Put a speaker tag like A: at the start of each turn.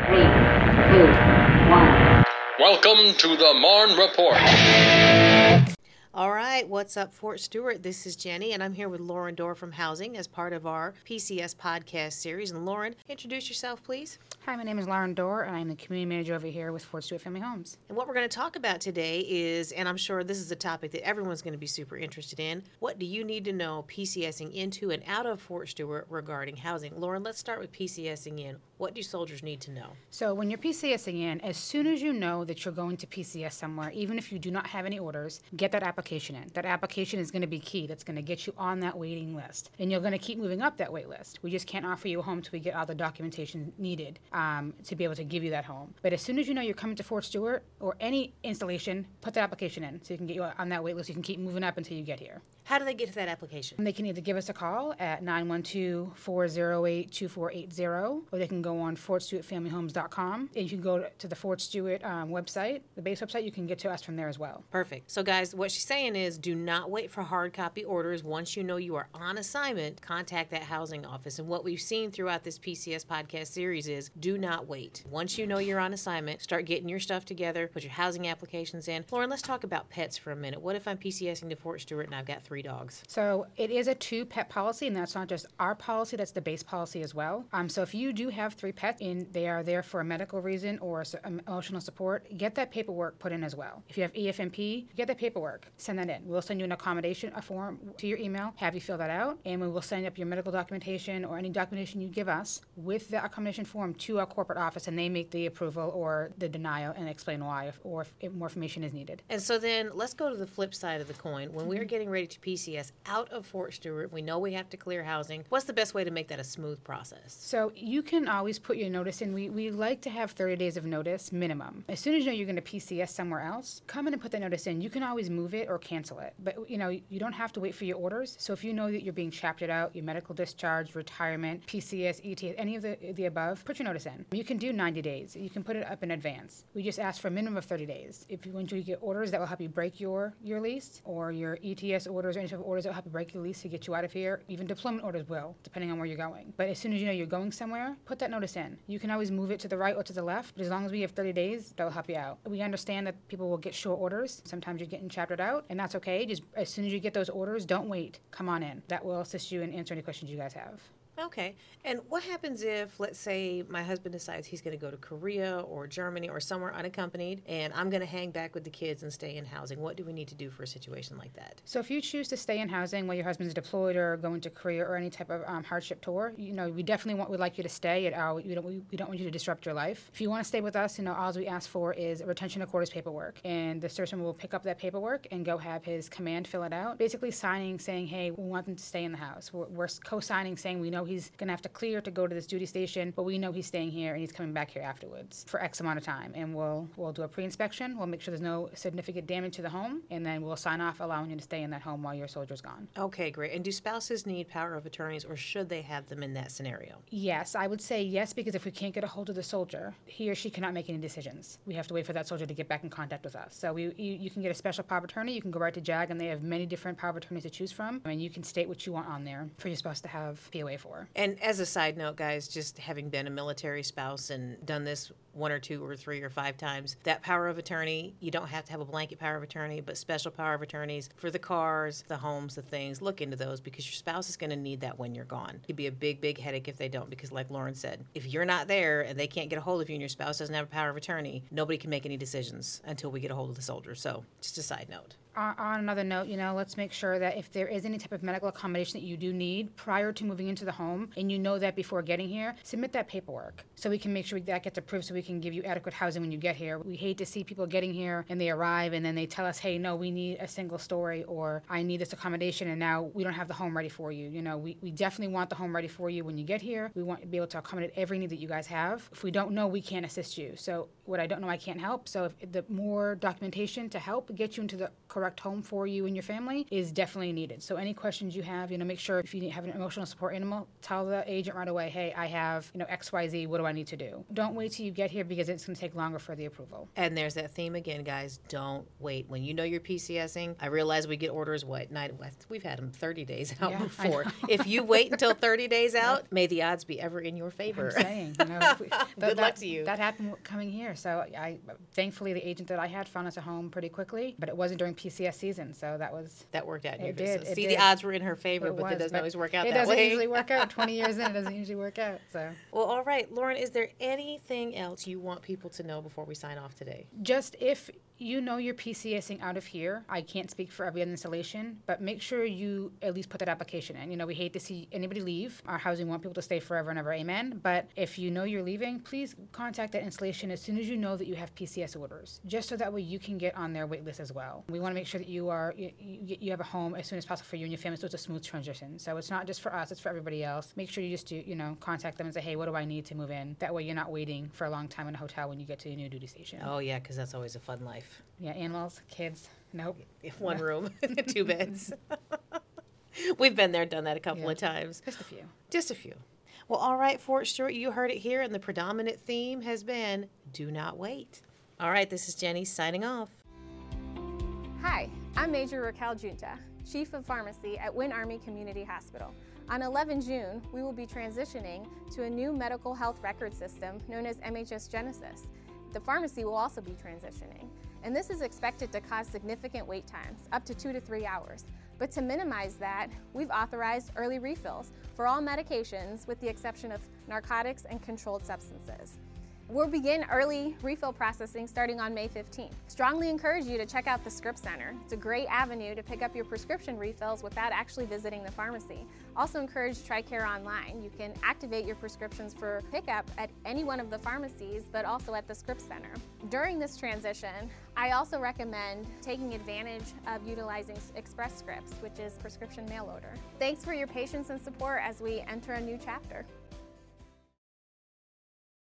A: Three, two, one.
B: Welcome to the Marne Report.
C: All right, what's up, Fort Stewart? This is Jenny, and I'm here with Lauren Dorr from Housing as part of our PCS podcast series. And Lauren, introduce yourself, please.
D: Hi, my name is Lauren Dorr, and I'm the community manager over here with Fort Stewart Family Homes.
C: And what we're going to talk about today is, and I'm sure this is a topic that everyone's going to be super interested in, what do you need to know PCSing into and out of Fort Stewart regarding housing? Lauren, let's start with PCSing in. What do soldiers need to know?
D: So, when you're PCSing in, as soon as you know that you're going to PCS somewhere, even if you do not have any orders, get that application in. That application is going to be key. That's going to get you on that waiting list. And you're going to keep moving up that wait list. We just can't offer you a home until we get all the documentation needed um, to be able to give you that home. But as soon as you know you're coming to Fort Stewart or any installation, put that application in so you can get you on that wait list. You can keep moving up until you get here.
C: How do they get to that application?
D: They can either give us a call at 912 408 2480 or they can go on fortstewartfamilyhomes.com and you can go to the Fort Stewart um, website, the base website. You can get to us from there as well.
C: Perfect. So, guys, what she's saying is do not wait for hard copy orders. Once you know you are on assignment, contact that housing office. And what we've seen throughout this PCS podcast series is do not wait. Once you know you're on assignment, start getting your stuff together, put your housing applications in. Lauren, let's talk about pets for a minute. What if I'm PCSing to Fort Stewart and I've got three dogs?
D: So it is a two pet policy, and that's not just our policy, that's the base policy as well. Um, so if you do have three pets and they are there for a medical reason or um, emotional support, get that paperwork put in as well. If you have EFMP, get that paperwork, send that in. We'll send you an accommodation a form to your email, have you fill that out, and we will send up your medical documentation or any documentation you give us with the accommodation form to our corporate office, and they make the approval or the denial and explain why, if, or if more information is needed.
C: And so then let's go to the flip side of the coin. When we're mm-hmm. getting ready to PCS out of Fort Stewart, we know we have to clear housing. What's the best way to make that a smooth process?
D: So you can always put your notice in. We, we like to have 30 days of notice minimum. As soon as you know you're going to PCS somewhere else, come in and put that notice in. You can always move it or cancel it. But you know, you don't have to wait for your orders. So if you know that you're being chaptered out, your medical discharge, retirement, PCS, ETS, any of the, the above, put your notice in. You can do 90 days. You can put it up in advance. We just ask for a minimum of 30 days. If you, once you get orders that will help you break your, your lease or your ETS orders or any type of orders that will help you break your lease to get you out of here, even deployment orders will, depending on where you're going. But as soon as you know you're going somewhere, put that notice in. You can always move it to the right or to the left, but as long as we have 30 days, that will help you out. We understand that people will get short orders. Sometimes you're getting chaptered out, and that's okay. Just as soon as you get those orders, don't wait. Come on in. That will assist you and answer any questions you guys have.
C: Okay. And what happens if, let's say, my husband decides he's going to go to Korea or Germany or somewhere unaccompanied, and I'm going to hang back with the kids and stay in housing? What do we need to do for a situation like that?
D: So if you choose to stay in housing while your husband's deployed or going to Korea or any type of um, hardship tour, you know, we definitely want, we'd like you to stay. At our, we, don't, we, we don't want you to disrupt your life. If you want to stay with us, you know, all we ask for is retention of quarters paperwork. And the surgeon will pick up that paperwork and go have his command fill it out, basically signing saying, hey, we want them to stay in the house. We're, we're co-signing saying we know he's going to have to clear to go to this duty station, but we know he's staying here and he's coming back here afterwards for X amount of time. And we'll, we'll do a pre-inspection. We'll make sure there's no significant damage to the home. And then we'll sign off allowing you to stay in that home while your soldier's gone.
C: Okay, great. And do spouses need power of attorneys or should they have them in that scenario?
D: Yes, I would say yes because if we can't get a hold of the soldier, he or she cannot make any decisions. We have to wait for that soldier to get back in contact with us. So we, you, you can get a special power of attorney. You can go right to JAG, and they have many different power of attorneys to choose from. And you can state what you want on there for your spouse to have POA for.
C: And as a side note, guys, just having been a military spouse and done this one or two or three or five times, that power of attorney, you don't have to have a blanket power of attorney, but special power of attorneys for the cars, the homes, the things, look into those because your spouse is going to need that when you're gone. It'd be a big, big headache if they don't because, like Lauren said, if you're not there and they can't get a hold of you and your spouse doesn't have a power of attorney, nobody can make any decisions until we get a hold of the soldier. So, just a side note.
D: On, another note, you know, let's make sure that if there is any type of medical accommodation that you do need prior to moving into the home, and you know that before getting here, submit that paperwork so we can make sure that gets approved so we can give you adequate housing when you get here. We hate to see people getting here and they arrive and then they tell us, hey, no, we need a single story or I need this accommodation and now we don't have the home ready for you. You know, we, we definitely want the home ready for you when you get here. We want to be able to accommodate every need that you guys have. If we don't know, we can't assist you. So what I don't know, I can't help. So if the more documentation to help get you into the correct correct home for you and your family is definitely needed. So any questions you have, you know, make sure if you have an emotional support animal, tell the agent right away, hey, I have, you know, XYZ, what do I need to do? Don't wait till you get here because it's going to take longer for the approval.
C: And there's that theme again, guys. Don't wait. When you know you're PCSing, I realize we get orders, what, night, we've had them 30 days out
D: Yeah,
C: before. If you wait until 30 days out, may the odds be ever in your favor.
D: I'm saying, you know, if we- that-
C: Good luck to you.
D: That happened coming here. So I, thankfully, the agent that I had found us a home pretty quickly, but it wasn't during PCS season, so that was.
C: That worked out in
D: It did, it
C: See,
D: did.
C: the odds were in her favor,
D: it
C: but
D: was,
C: doesn't always work out
D: It
C: that
D: doesn't
C: way.
D: usually work out. 20 years in, it doesn't usually work out. So
C: Well, all right, Lauren, is there anything else you want people to know before we sign off today?
D: just if you know you're PCSing out of here, I can't speak for every installation, but make sure you at least put that application in. You know, we hate to see anybody leave. Our housing want people to stay forever and ever, amen. But if you know you're leaving, please contact that installation as soon as you know that you have PCS orders, just so that way you can get on their wait list as well. We want to make sure that you are you, you have a home as soon as possible for you and your family, so it's a smooth transition. So it's not just for us; it's for everybody else. Make sure you just do you know contact them and say, hey, what do I need to move in? That way you're not waiting for a long time in a hotel when you get to your new duty station.
C: Oh, yeah, because that's always a fun life.
D: Yeah, animals, kids. Nope.
C: One room, two beds. We've been there, done that a couple
D: Yeah.
C: of times.
D: Just a few.
C: Just a few. Well, all right, Fort Stewart, you heard it here, and the predominant theme has been do not wait. All right, this is Jenny signing off.
E: Hi, I'm Major Raquel Junta, Chief of Pharmacy at Winn Army Community Hospital. On 11 June, we will be transitioning to a new medical health record system known as MHS Genesis. The pharmacy will also be transitioning, and this is expected to cause significant wait times, up to two to three hours. But to minimize that, we've authorized early refills for all medications with the exception of narcotics and controlled substances. We'll begin early refill processing starting on May 15th. Strongly encourage you to check out the Script Center. It's a great avenue to pick up your prescription refills without actually visiting the pharmacy. Also encourage TRICARE online. You can activate your prescriptions for pickup at any one of the pharmacies, but also at the Script Center. During this transition, I also recommend taking advantage of utilizing Express Scripts, which is prescription mail order. Thanks for your patience and support as we enter a new chapter.